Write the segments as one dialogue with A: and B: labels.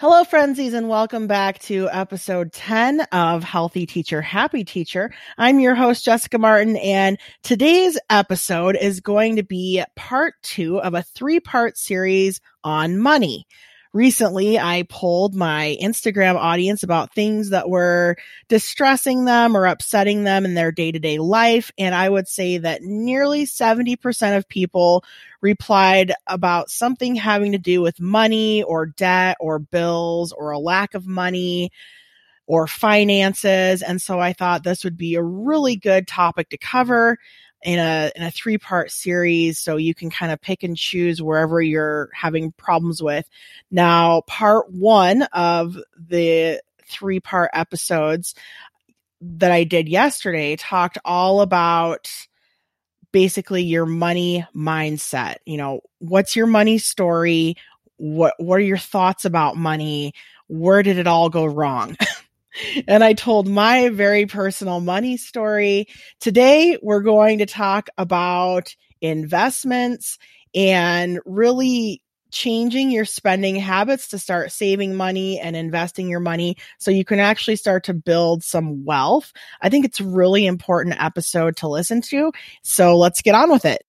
A: Hello, frenzies, and welcome back to episode 10 of Healthy Teacher, Happy Teacher. I'm your host, Jessica Martin, and today's episode is going to be part two of a three part series on money recently I polled my Instagram audience about things that were distressing them or upsetting them in their day to day life. And I would say that nearly 70% of people replied about something having to do with money or debt or bills or a lack of money or finances. And so I thought this would be a really good topic to cover in a in a three part series so you can kind of pick and choose wherever you're having problems with. Now, part 1 of the three part episodes that I did yesterday talked all about basically your money mindset. You know, what's your money story? What what are your thoughts about money? Where did it all go wrong? and I told my very personal money story. Today, we're going to talk about investments and really changing your spending habits to start saving money and investing your money so you can actually start to build some wealth. I think it's a really important episode to listen to. So let's get on with it.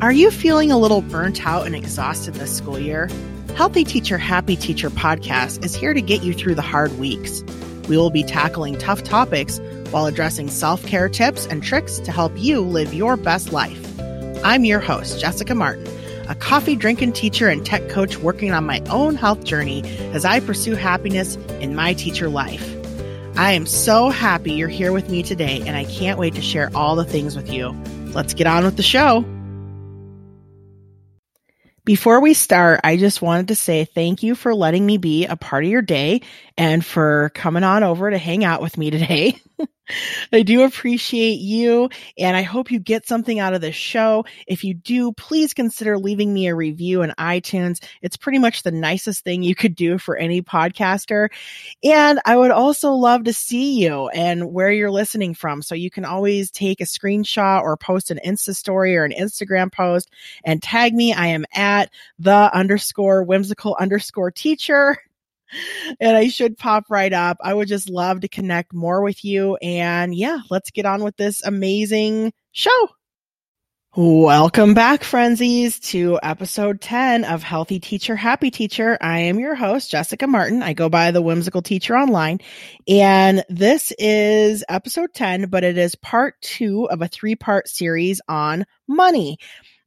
A: Are you feeling a little burnt out and exhausted this school year? Healthy Teacher, Happy Teacher podcast is here to get you through the hard weeks. We will be tackling tough topics while addressing self care tips and tricks to help you live your best life. I'm your host, Jessica Martin, a coffee drinking teacher and tech coach working on my own health journey as I pursue happiness in my teacher life. I am so happy you're here with me today, and I can't wait to share all the things with you. Let's get on with the show. Before we start, I just wanted to say thank you for letting me be a part of your day and for coming on over to hang out with me today. I do appreciate you and I hope you get something out of this show. If you do, please consider leaving me a review in iTunes. It's pretty much the nicest thing you could do for any podcaster. And I would also love to see you and where you're listening from. So you can always take a screenshot or post an Insta story or an Instagram post and tag me. I am at the underscore whimsical underscore teacher and I should pop right up. I would just love to connect more with you. And yeah, let's get on with this amazing show. Welcome back, frenzies, to episode 10 of Healthy Teacher, Happy Teacher. I am your host, Jessica Martin. I go by the Whimsical Teacher Online. And this is episode 10, but it is part two of a three part series on money.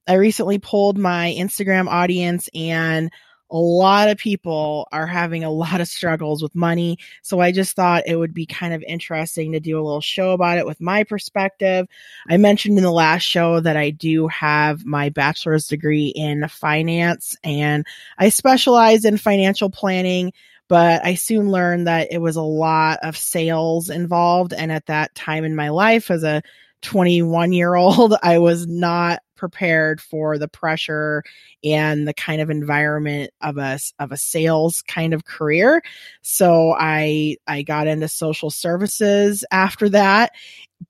A: I recently polled my Instagram audience and a lot of people are having a lot of struggles with money. So I just thought it would be kind of interesting to do a little show about it with my perspective. I mentioned in the last show that I do have my bachelor's degree in finance and I specialize in financial planning. But I soon learned that it was a lot of sales involved. And at that time in my life, as a 21 year old, I was not prepared for the pressure and the kind of environment of a of a sales kind of career. So I I got into social services after that,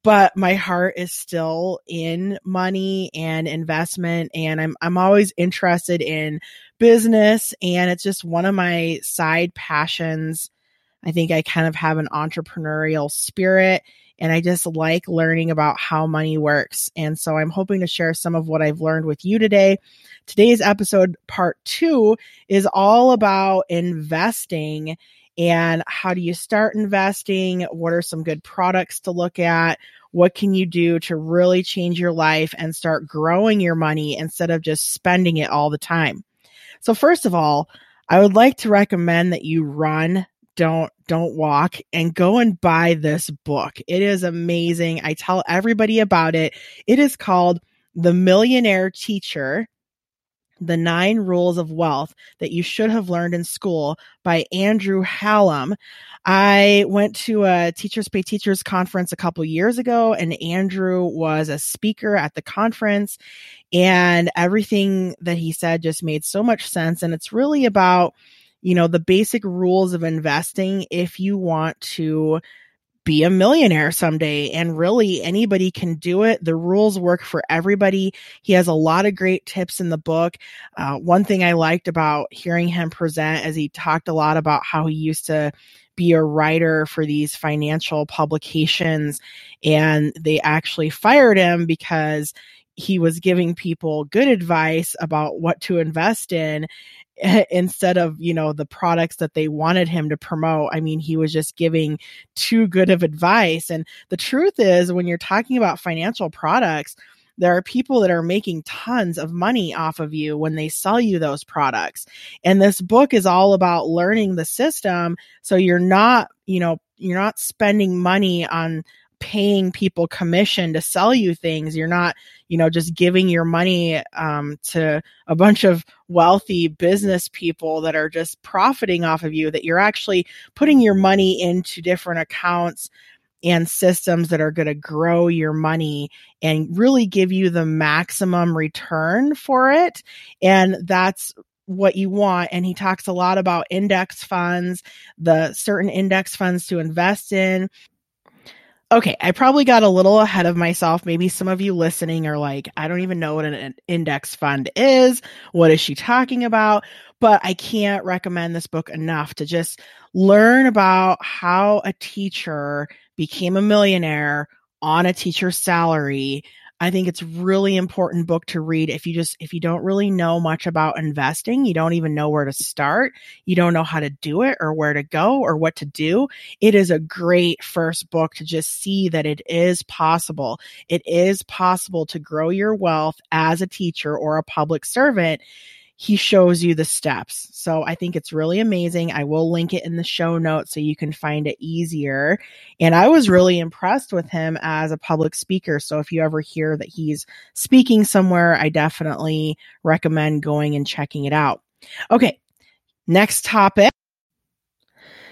A: but my heart is still in money and investment and I'm I'm always interested in business and it's just one of my side passions. I think I kind of have an entrepreneurial spirit and I just like learning about how money works. And so I'm hoping to share some of what I've learned with you today. Today's episode, part two, is all about investing and how do you start investing? What are some good products to look at? What can you do to really change your life and start growing your money instead of just spending it all the time? So, first of all, I would like to recommend that you run don't don't walk and go and buy this book. It is amazing. I tell everybody about it. It is called The Millionaire Teacher. The Nine Rules of Wealth that you should have learned in school by Andrew Hallam. I went to a Teachers Pay Teachers conference a couple years ago, and Andrew was a speaker at the conference. And everything that he said just made so much sense. And it's really about you know, the basic rules of investing if you want to be a millionaire someday. And really, anybody can do it. The rules work for everybody. He has a lot of great tips in the book. Uh, one thing I liked about hearing him present is he talked a lot about how he used to be a writer for these financial publications and they actually fired him because he was giving people good advice about what to invest in instead of you know the products that they wanted him to promote i mean he was just giving too good of advice. And the truth is when you're talking about financial products there are people that are making tons of money off of you when they sell you those products. And this book is all about learning the system. So you're not you know you're not spending money on paying people commission to sell you things. You're not, you know, just giving your money um, to a bunch of wealthy business people that are just profiting off of you, that you're actually putting your money into different accounts and systems that are going to grow your money and really give you the maximum return for it. And that's what you want. And he talks a lot about index funds, the certain index funds to invest in Okay, I probably got a little ahead of myself. Maybe some of you listening are like, I don't even know what an index fund is. What is she talking about? But I can't recommend this book enough to just learn about how a teacher became a millionaire on a teacher's salary I think it's really important book to read if you just if you don't really know much about investing, you don't even know where to start, you don't know how to do it or where to go or what to do. It is a great first book to just see that it is possible. It is possible to grow your wealth as a teacher or a public servant he shows you the steps. So I think it's really amazing. I will link it in the show notes so you can find it easier. And I was really impressed with him as a public speaker. So if you ever hear that he's speaking somewhere, I definitely recommend going and checking it out. Okay. Next topic.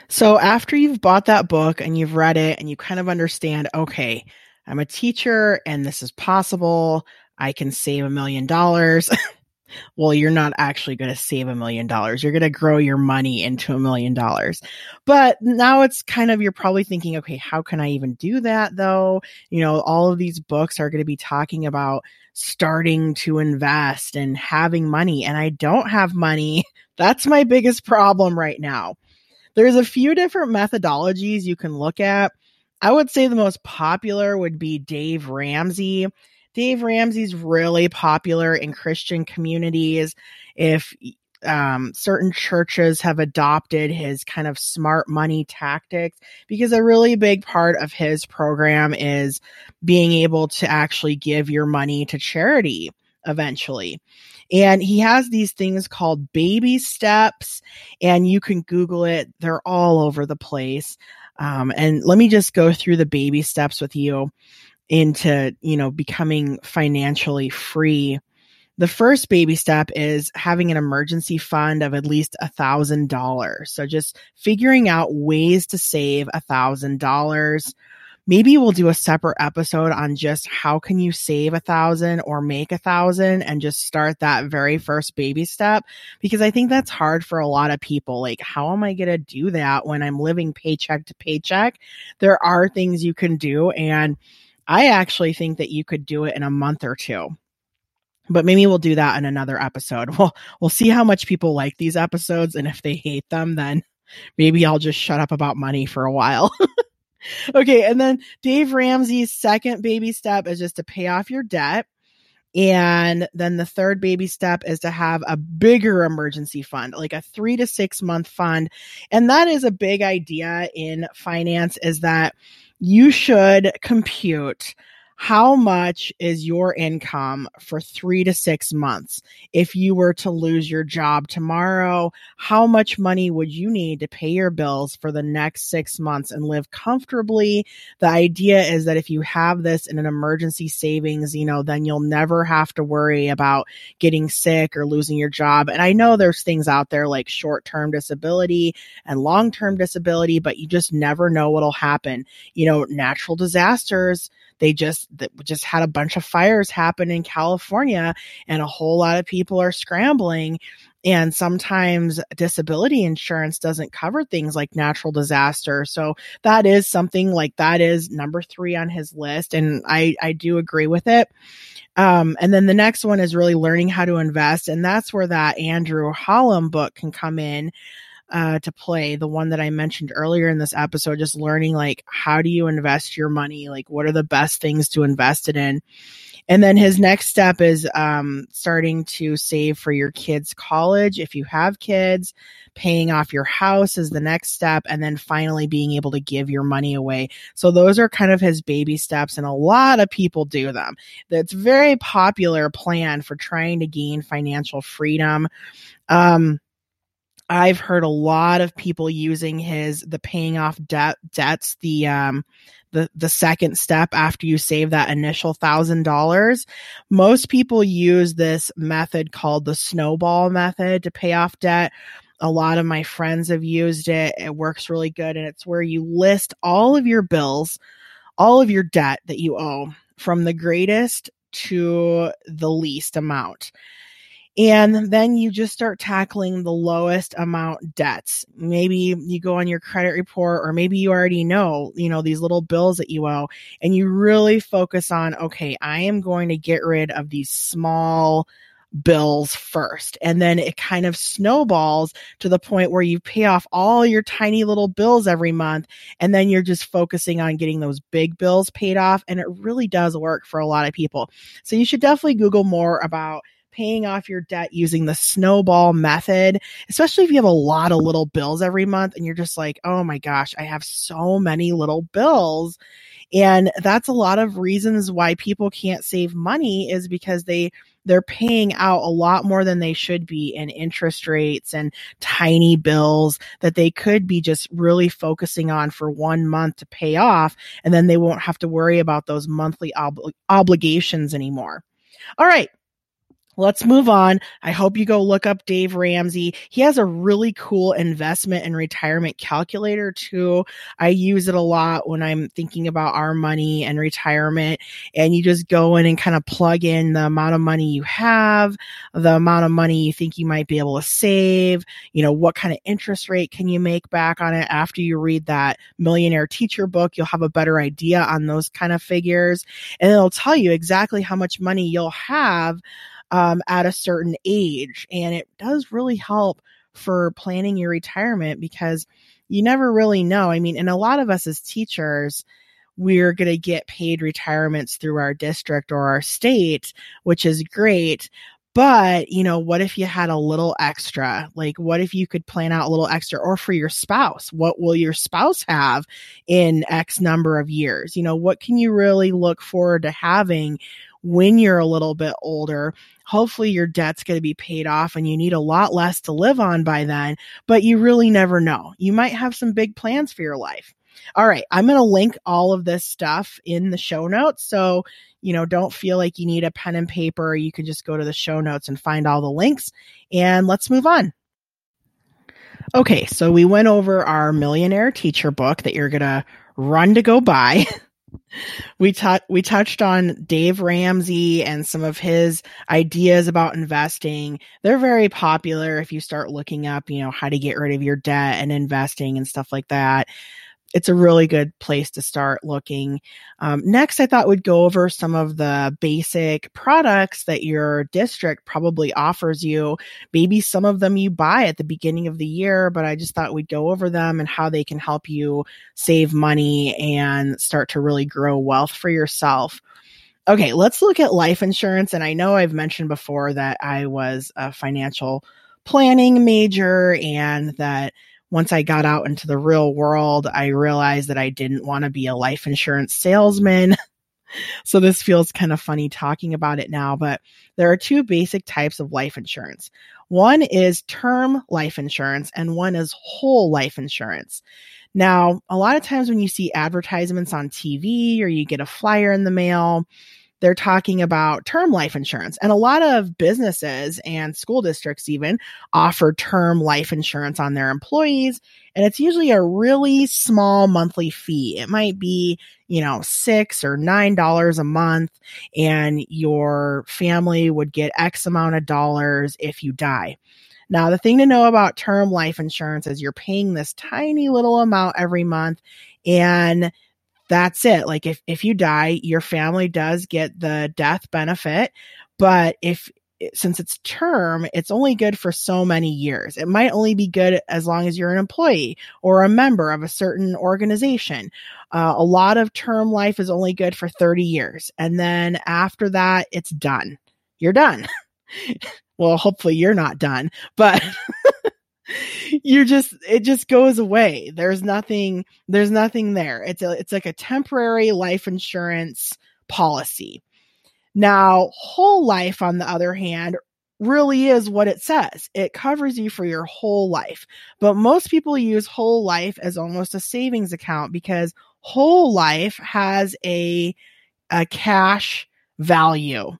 A: So after you've bought that book and you've read it and you kind of understand, okay, I'm a teacher and this is possible. I can save a million dollars. well, you're not actually going to save a million dollars. You're going to grow your money into a million dollars. But now it's kind of, you're probably thinking, okay, how can I even do that though? You know, all of these books are going to be talking about starting to invest and having money. And I don't have money. That's my biggest problem right now. There's a few different methodologies you can look at. I would say the most popular would be Dave Ramsey Dave Ramsey's really popular in Christian communities. If um, certain churches have adopted his kind of smart money tactics because a really big part of his program is being able to actually give your money to charity eventually. And he has these things called baby steps, and you can Google it. They're all over the place. Um, and let me just go through the baby steps with you into, you know, becoming financially free. The first baby step is having an emergency fund of at least a thousand dollars. So just figuring out ways to save a thousand dollars. Maybe we'll do a separate episode on just how can you save a thousand or make a thousand and just start that very first baby step because I think that's hard for a lot of people. Like, how am I going to do that when I'm living paycheck to paycheck? There are things you can do and I actually think that you could do it in a month or two. But maybe we'll do that in another episode. We'll we'll see how much people like these episodes and if they hate them then maybe I'll just shut up about money for a while. okay, and then Dave Ramsey's second baby step is just to pay off your debt. And then the third baby step is to have a bigger emergency fund, like a three to six month fund. And that is a big idea in finance is that you should compute how much is your income for three to six months? If you were to lose your job tomorrow, how much money would you need to pay your bills for the next six months and live comfortably? The idea is that if you have this in an emergency savings, you know, then you'll never have to worry about getting sick or losing your job. And I know there's things out there like short term disability and long term disability, but you just never know what'll happen. You know, natural disasters they just just had a bunch of fires happen in California and a whole lot of people are scrambling And sometimes disability insurance doesn't cover things like natural disaster. So that is something like that is number three on his list. And I, I do agree with it. Um, and then the next one is really learning how to invest. And that's where that Andrew Hallam book can come in uh, to play. The one that I mentioned earlier in this episode, just learning like how do you invest your money? Like what are the best things to invest it in? And then his next step is um, starting to save for your kids' college. If you have kids, paying off your house is the next step. And then finally being able to give your money away. So those are kind of his baby steps. And a lot of people do them. That's very popular plan for trying to gain financial freedom. Um, I've heard a lot of people using his the paying off debt debts the um the the second step after you save that initial thousand dollars. Most people use this method called the snowball method to pay off debt. A lot of my friends have used it. It works really good and it's where you list all of your bills, all of your debt that you owe from the greatest to the least amount. And then you just start tackling the lowest amount debts. Maybe you go on your credit report, or maybe you already know, you know, these little bills that you owe, and you really focus on, okay, I am going to get rid of these small bills first. And then it kind of snowballs to the point where you pay off all your tiny little bills every month. And then you're just focusing on getting those big bills paid off. And it really does work for a lot of people. So you should definitely Google more about paying off your debt using the snowball method, especially if you have a lot of little bills every month and you're just like, oh my gosh, I have so many little bills. And that's a lot of reasons why people can't save money is because they they're paying out a lot more than they should be in interest rates and tiny bills that they could be just really focusing on for one month to pay off and then they won't have to worry about those monthly ob- obligations anymore. All right, Let's move on. I hope you go look up Dave Ramsey. He has a really cool investment and retirement calculator too. I use it a lot when I'm thinking about our money and retirement. And you just go in and kind of plug in the amount of money you have, the amount of money you think you might be able to save, you know, what kind of interest rate can you make back on it after you read that millionaire teacher book. You'll have a better idea on those kind of figures. And it'll tell you exactly how much money you'll have um, at a certain age. And it does really help for planning your retirement because you never really know. I mean, and a lot of us as teachers, we're going to get paid retirements through our district or our state, which is great. But, you know, what if you had a little extra? Like, what if you could plan out a little extra or for your spouse? What will your spouse have in X number of years? You know, what can you really look forward to having when you're a little bit older. Hopefully your debt's going to be paid off and you need a lot less to live on by then, but you really never know. You might have some big plans for your life. All right. I'm going to link all of this stuff in the show notes. So, you know, don't feel like you need a pen and paper. You can just go to the show notes and find all the links and let's move on. Okay. So we went over our millionaire teacher book that you're going to run to go buy. we taught we touched on Dave Ramsey and some of his ideas about investing. They're very popular if you start looking up, you know, how to get rid of your debt and investing and stuff like that it's a really good place to start looking. Um, next, I thought we'd go over some of the basic products that your district probably offers you. Maybe some of them you buy at the beginning of the year, but I just thought we'd go over them and how they can help you save money and start to really grow wealth for yourself. Okay, let's look at life insurance. And I know I've mentioned before that I was a financial planning major and that once I got out into the real world, I realized that I didn't want to be a life insurance salesman. so this feels kind of funny talking about it now, but there are two basic types of life insurance. One is term life insurance and one is whole life insurance. Now, a lot of times when you see advertisements on TV or you get a flyer in the mail, they're talking about term life insurance. And a lot of businesses and school districts even offer term life insurance on their employees. And it's usually a really small monthly fee. It might be, you know, six or nine dollars a month, and your family would get X amount of dollars if you die. Now, the thing to know about term life insurance is you're paying this tiny little amount every month and that's it. Like if, if you die, your family does get the death benefit. But if, since it's term, it's only good for so many years. It might only be good as long as you're an employee or a member of a certain organization. Uh, a lot of term life is only good for 30 years. And then after that, it's done. You're done. well, hopefully you're not done, but you're just it just goes away. There's nothing there's nothing there. It's a it's like a temporary life insurance policy. Now, whole life on the other hand really is what it says. It covers you for your whole life. But most people use whole life as almost a savings account because whole life has a a cash value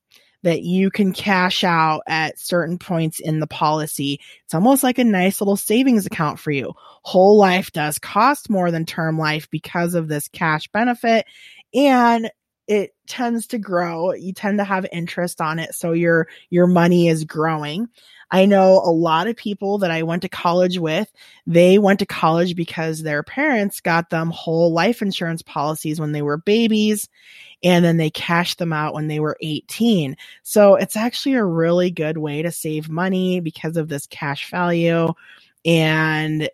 A: that you can cash out at certain points in the policy. It's almost like a nice little savings account for you. Whole life does cost more than term life because of this cash benefit and it tends to grow. You tend to have interest on it. So your, your money is growing. I know a lot of people that I went to college with, they went to college because their parents got them whole life insurance policies when they were babies and then they cashed them out when they were 18. So it's actually a really good way to save money because of this cash value. And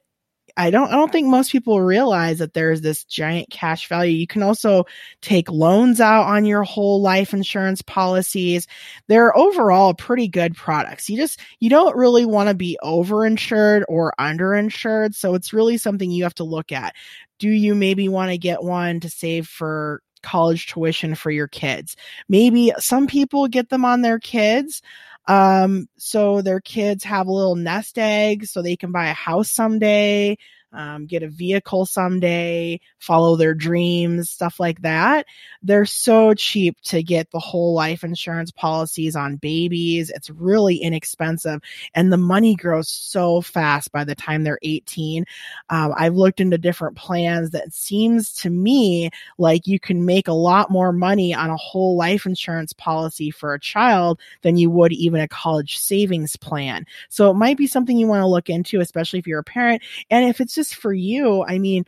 A: I don't I don't think most people realize that there's this giant cash value. You can also take loans out on your whole life insurance policies. They're overall pretty good products. You just you don't really want to be overinsured or underinsured, so it's really something you have to look at. Do you maybe want to get one to save for college tuition for your kids? Maybe some people get them on their kids. Um, so their kids have a little nest egg so they can buy a house someday um, get a vehicle someday, follow their dreams, stuff like that. They're so cheap to get the whole life insurance policies on babies. It's really inexpensive and the money grows so fast by the time they're 18. Um, I've looked into different plans that seems to me like you can make a lot more money on a whole life insurance policy for a child than you would even a college savings plan. So it might be something you want to look into, especially if you're a parent. And if it's just for you, I mean,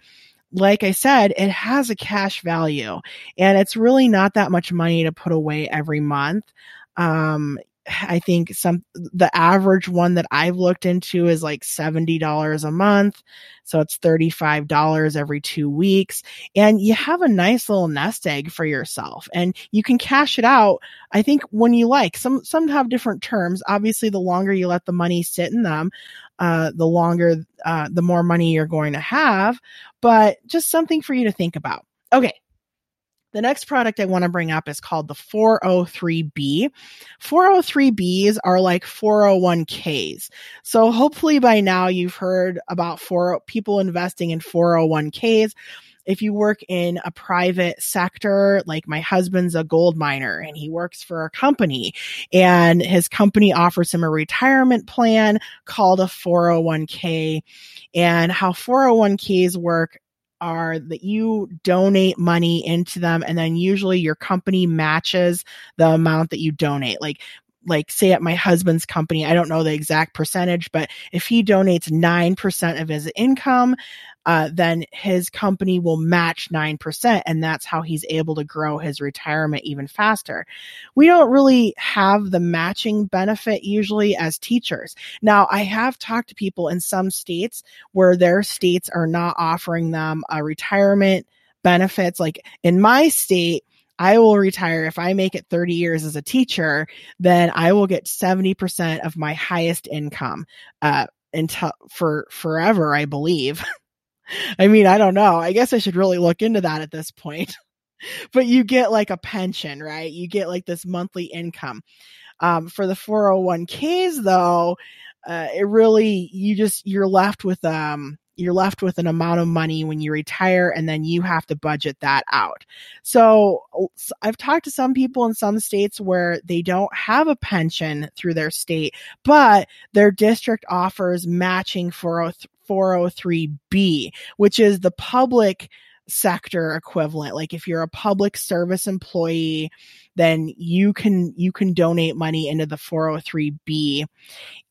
A: like I said, it has a cash value and it's really not that much money to put away every month. Um, I think some the average one that I've looked into is like $70 a month. So it's $35 every 2 weeks and you have a nice little nest egg for yourself and you can cash it out I think when you like. Some some have different terms. Obviously the longer you let the money sit in them, uh the longer uh the more money you're going to have, but just something for you to think about. Okay. The next product I want to bring up is called the 403B. 403Bs are like 401ks. So hopefully by now you've heard about four people investing in 401ks if you work in a private sector, like my husband's a gold miner and he works for a company and his company offers him a retirement plan called a 401k and how 401ks work are that you donate money into them and then usually your company matches the amount that you donate. Like like say at my husband's company, I don't know the exact percentage, but if he donates 9% of his income, uh, then his company will match 9%. And that's how he's able to grow his retirement even faster. We don't really have the matching benefit usually as teachers. Now, I have talked to people in some states where their states are not offering them a retirement benefits. Like in my state, I will retire if I make it 30 years as a teacher, then I will get 70% of my highest income, uh, until for forever, I believe. I mean, I don't know. I guess I should really look into that at this point. but you get like a pension, right? You get like this monthly income. Um, for the 401ks though, uh, it really, you just, you're left with, um, you're left with an amount of money when you retire and then you have to budget that out. So I've talked to some people in some states where they don't have a pension through their state, but their district offers matching 403B, which is the public sector equivalent. Like if you're a public service employee, then you can you can donate money into the 403b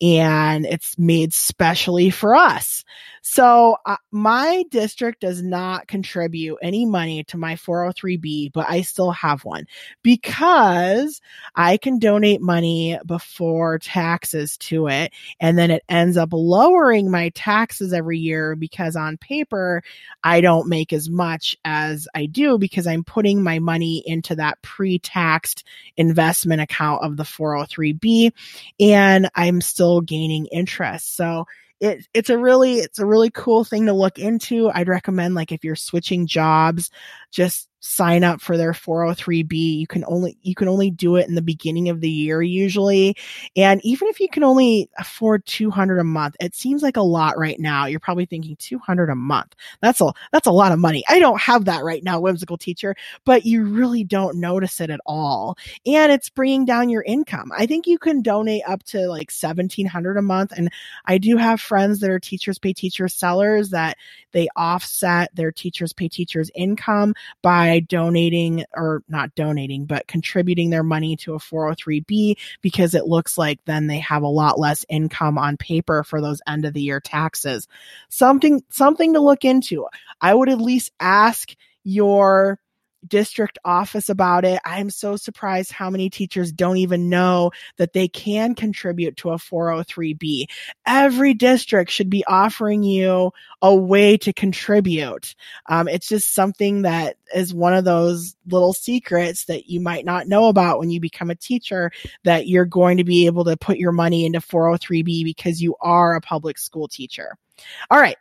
A: and it's made specially for us. So uh, my district does not contribute any money to my 403b, but I still have one because I can donate money before taxes to it. And then it ends up lowering my taxes every year because on paper, I don't make as much as I do because I'm putting my money into that pre-taxed investment account of the 403b and I'm still gaining interest. So it, it's a really it's a really cool thing to look into. I'd recommend like if you're switching jobs, just sign up for their 403b you can only you can only do it in the beginning of the year usually. And even if you can only afford 200 a month it seems like a lot right now. You're probably thinking 200 a month. That's a that's a lot of money. I don't have that right now whimsical teacher but you really don't notice it at all. And it's bringing down your income. I think you can donate up to like 1700 a month. And i do have friends that are teachers pay teachers sellers that they offset their teachers pay teachers income by donating or not donating, but contributing their money to a 403b because it looks like then they have a lot less income on paper for those end of the year taxes. Something, something to look into. I would at least ask your district office about it. I'm so surprised how many teachers don't even know that they can contribute to a 403b. Every district should be offering you a way to contribute. Um, it's just something that is one of those little secrets that you might not know about when you become a teacher that you're going to be able to put your money into 403b because you are a public school teacher. All right.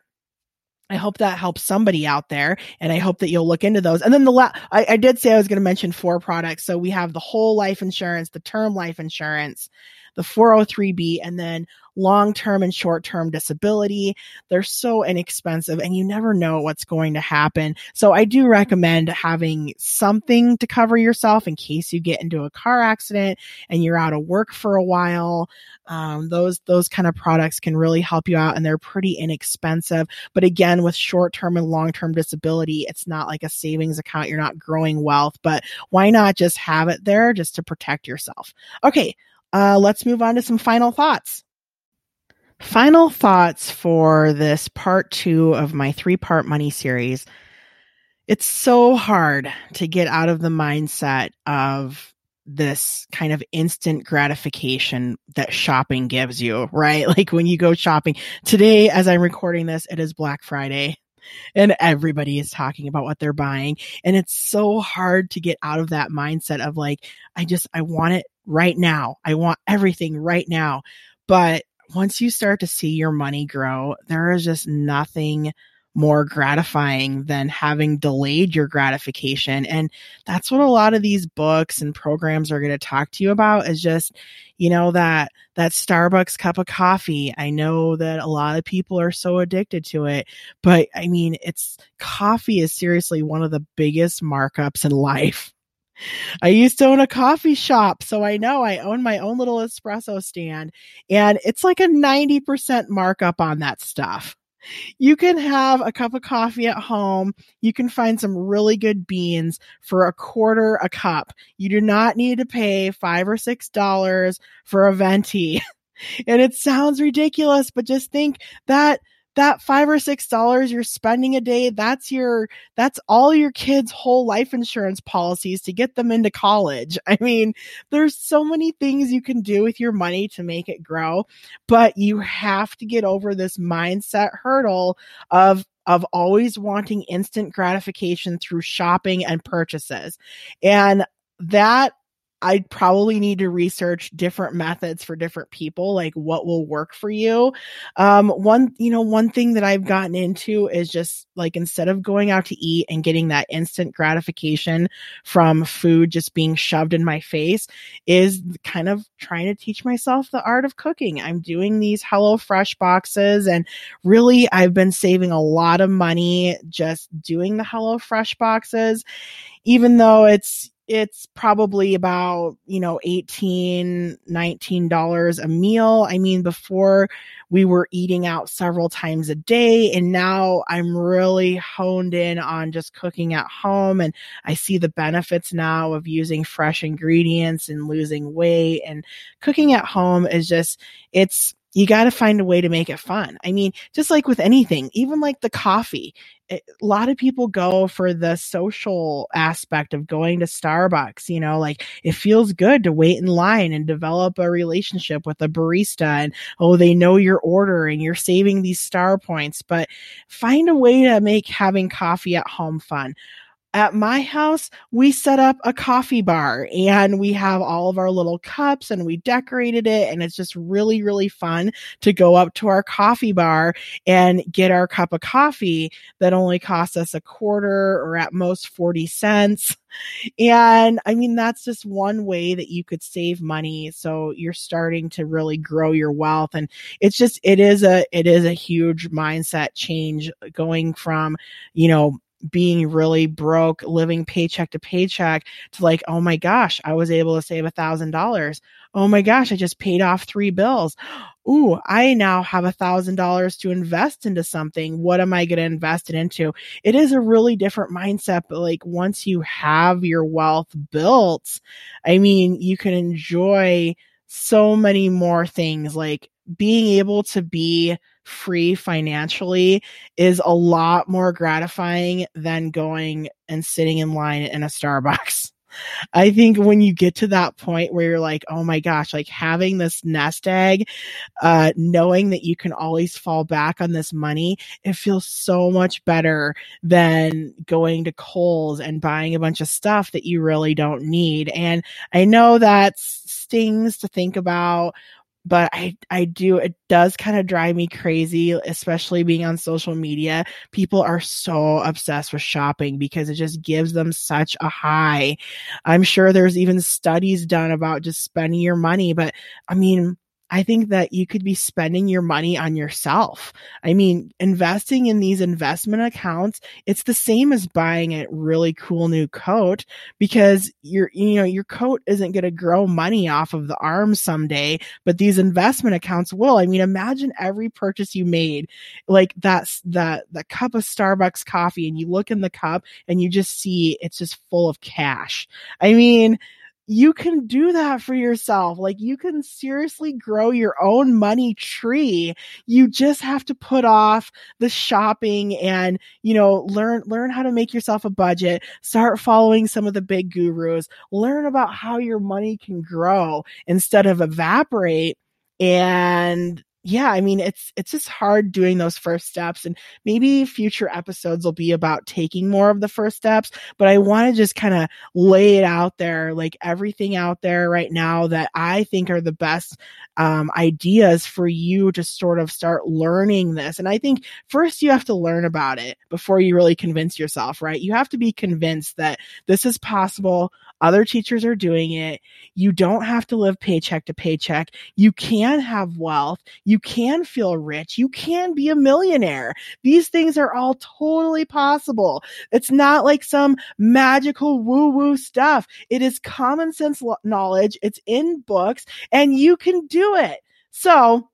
A: I hope that helps somebody out there, and I hope that you'll look into those. And then the la- I, I did say I was going to mention four products. So we have the whole life insurance, the term life insurance, the 403b, and then long term and short term disability. They're so inexpensive and you never know what's going to happen. So I do recommend having something to cover yourself in case you get into a car accident and you're out of work for a while. Um, those those kind of products can really help you out and they're pretty inexpensive. But again, with short term and long term disability, it's not like a savings account. You're not growing wealth, but why not just have it there just to protect yourself? Okay, uh, let's move on to some final thoughts. Final thoughts for this part two of my three part money series. It's so hard to get out of the mindset of this kind of instant gratification that shopping gives you, right? Like when you go shopping today, as I'm recording this, it is Black Friday and everybody is talking about what they're buying. And it's so hard to get out of that mindset of like, I just, I want it right now. I want everything right now. But once you start to see your money grow, there is just nothing more gratifying than having delayed your gratification. And that's what a lot of these books and programs are going to talk to you about is just, you know, that, that Starbucks cup of coffee. I know that a lot of people are so addicted to it, but I mean, it's coffee is seriously one of the biggest markups in life. I used to own a coffee shop, so I know I own my own little espresso stand, and it's like a 90% markup on that stuff. You can have a cup of coffee at home. You can find some really good beans for a quarter a cup. You do not need to pay five or six dollars for a venti. and it sounds ridiculous, but just think that that five or six dollars you're spending a day that's your that's all your kids whole life insurance policies to get them into college. I mean there's so many things you can do with your money to make it grow but you have to get over this mindset hurdle of of always wanting instant gratification through shopping and purchases. And that I probably need to research different methods for different people, like what will work for you. Um, one, you know, one thing that I've gotten into is just like instead of going out to eat and getting that instant gratification from food just being shoved in my face, is kind of trying to teach myself the art of cooking. I'm doing these Hello Fresh boxes and really I've been saving a lot of money just doing the Hello Fresh boxes, even though it's it's probably about, you know, 18, 19 dollars a meal. I mean, before we were eating out several times a day and now I'm really honed in on just cooking at home and I see the benefits now of using fresh ingredients and losing weight and cooking at home is just it's you got to find a way to make it fun. I mean, just like with anything, even like the coffee, it, a lot of people go for the social aspect of going to Starbucks. You know, like it feels good to wait in line and develop a relationship with a barista and, oh, they know your order and you're saving these star points. But find a way to make having coffee at home fun at my house, we set up a coffee bar and we have all of our little cups and we decorated it. And it's just really, really fun to go up to our coffee bar and get our cup of coffee that only costs us a quarter or at most 40 cents. And I mean, that's just one way that you could save money. So you're starting to really grow your wealth. And it's just, it is a, it is a huge mindset change going from, you know, being really broke, living paycheck to paycheck to like, oh my gosh, I was able to save a thousand dollars. Oh my gosh, I just paid off three bills. Ooh, I now have a thousand dollars to invest into something. What am I going to invest it into? It is a really different mindset. But like once you have your wealth built, I mean, you can enjoy so many more things like being able to be free financially is a lot more gratifying than going and sitting in line in a Starbucks. I think when you get to that point where you're like, oh my gosh, like having this nest egg, uh, knowing that you can always fall back on this money, it feels so much better than going to Kohl's and buying a bunch of stuff that you really don't need. And I know that stings to think about but I I do it does kind of drive me crazy, especially being on social media. People are so obsessed with shopping because it just gives them such a high. I'm sure there's even studies done about just spending your money, but I mean, I think that you could be spending your money on yourself. I mean, investing in these investment accounts, it's the same as buying a really cool new coat because your, you know, your coat isn't going to grow money off of the arms someday, but these investment accounts will. I mean, imagine every purchase you made, like that's that, the cup of Starbucks coffee and you look in the cup and you just see it's just full of cash. I mean, you can do that for yourself. Like you can seriously grow your own money tree. You just have to put off the shopping and, you know, learn, learn how to make yourself a budget, start following some of the big gurus, learn about how your money can grow instead of evaporate and yeah, I mean, it's, it's just hard doing those first steps and maybe future episodes will be about taking more of the first steps, but I want to just kind of lay it out there, like everything out there right now that I think are the best, um, ideas for you to sort of start learning this. And I think first you have to learn about it before you really convince yourself, right? You have to be convinced that this is possible. Other teachers are doing it. You don't have to live paycheck to paycheck. You can have wealth. You can feel rich. You can be a millionaire. These things are all totally possible. It's not like some magical woo woo stuff. It is common sense knowledge. It's in books and you can do it. So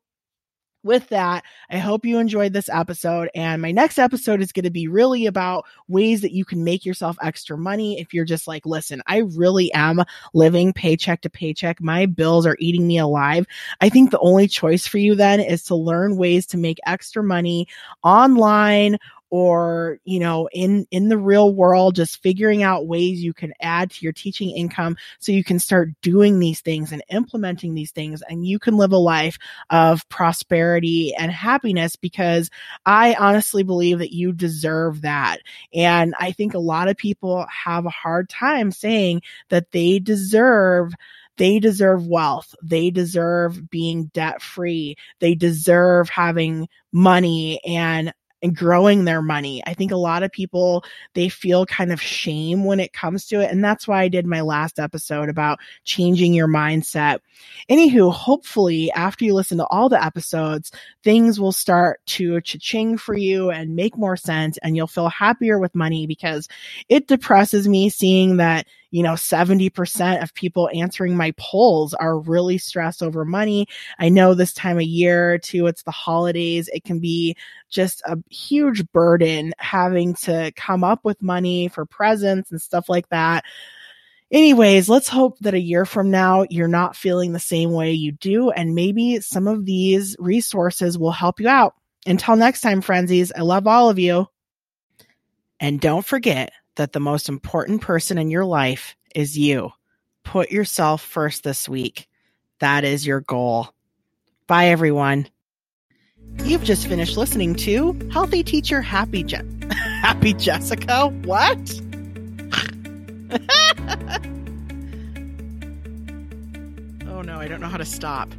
A: with that, I hope you enjoyed this episode. And my next episode is going to be really about ways that you can make yourself extra money if you're just like, listen, I really am living paycheck to paycheck. My bills are eating me alive. I think the only choice for you then is to learn ways to make extra money online or you know in in the real world just figuring out ways you can add to your teaching income so you can start doing these things and implementing these things and you can live a life of prosperity and happiness because i honestly believe that you deserve that and i think a lot of people have a hard time saying that they deserve they deserve wealth. They deserve being debt free. They deserve having money and and growing their money. I think a lot of people, they feel kind of shame when it comes to it. And that's why I did my last episode about changing your mindset. Anywho, hopefully after you listen to all the episodes, things will start to cha-ching for you and make more sense and you'll feel happier with money because it depresses me seeing that you know, 70% of people answering my polls are really stressed over money. I know this time of year too, it's the holidays. It can be just a huge burden having to come up with money for presents and stuff like that. Anyways, let's hope that a year from now, you're not feeling the same way you do. And maybe some of these resources will help you out. Until next time, frenzies, I love all of you. And don't forget that the most important person in your life is you. Put yourself first this week. That is your goal. Bye, everyone. You've just finished listening to Healthy Teacher Happy Je- Happy Jessica. What? oh no, I don't know how to stop.